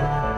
Bye.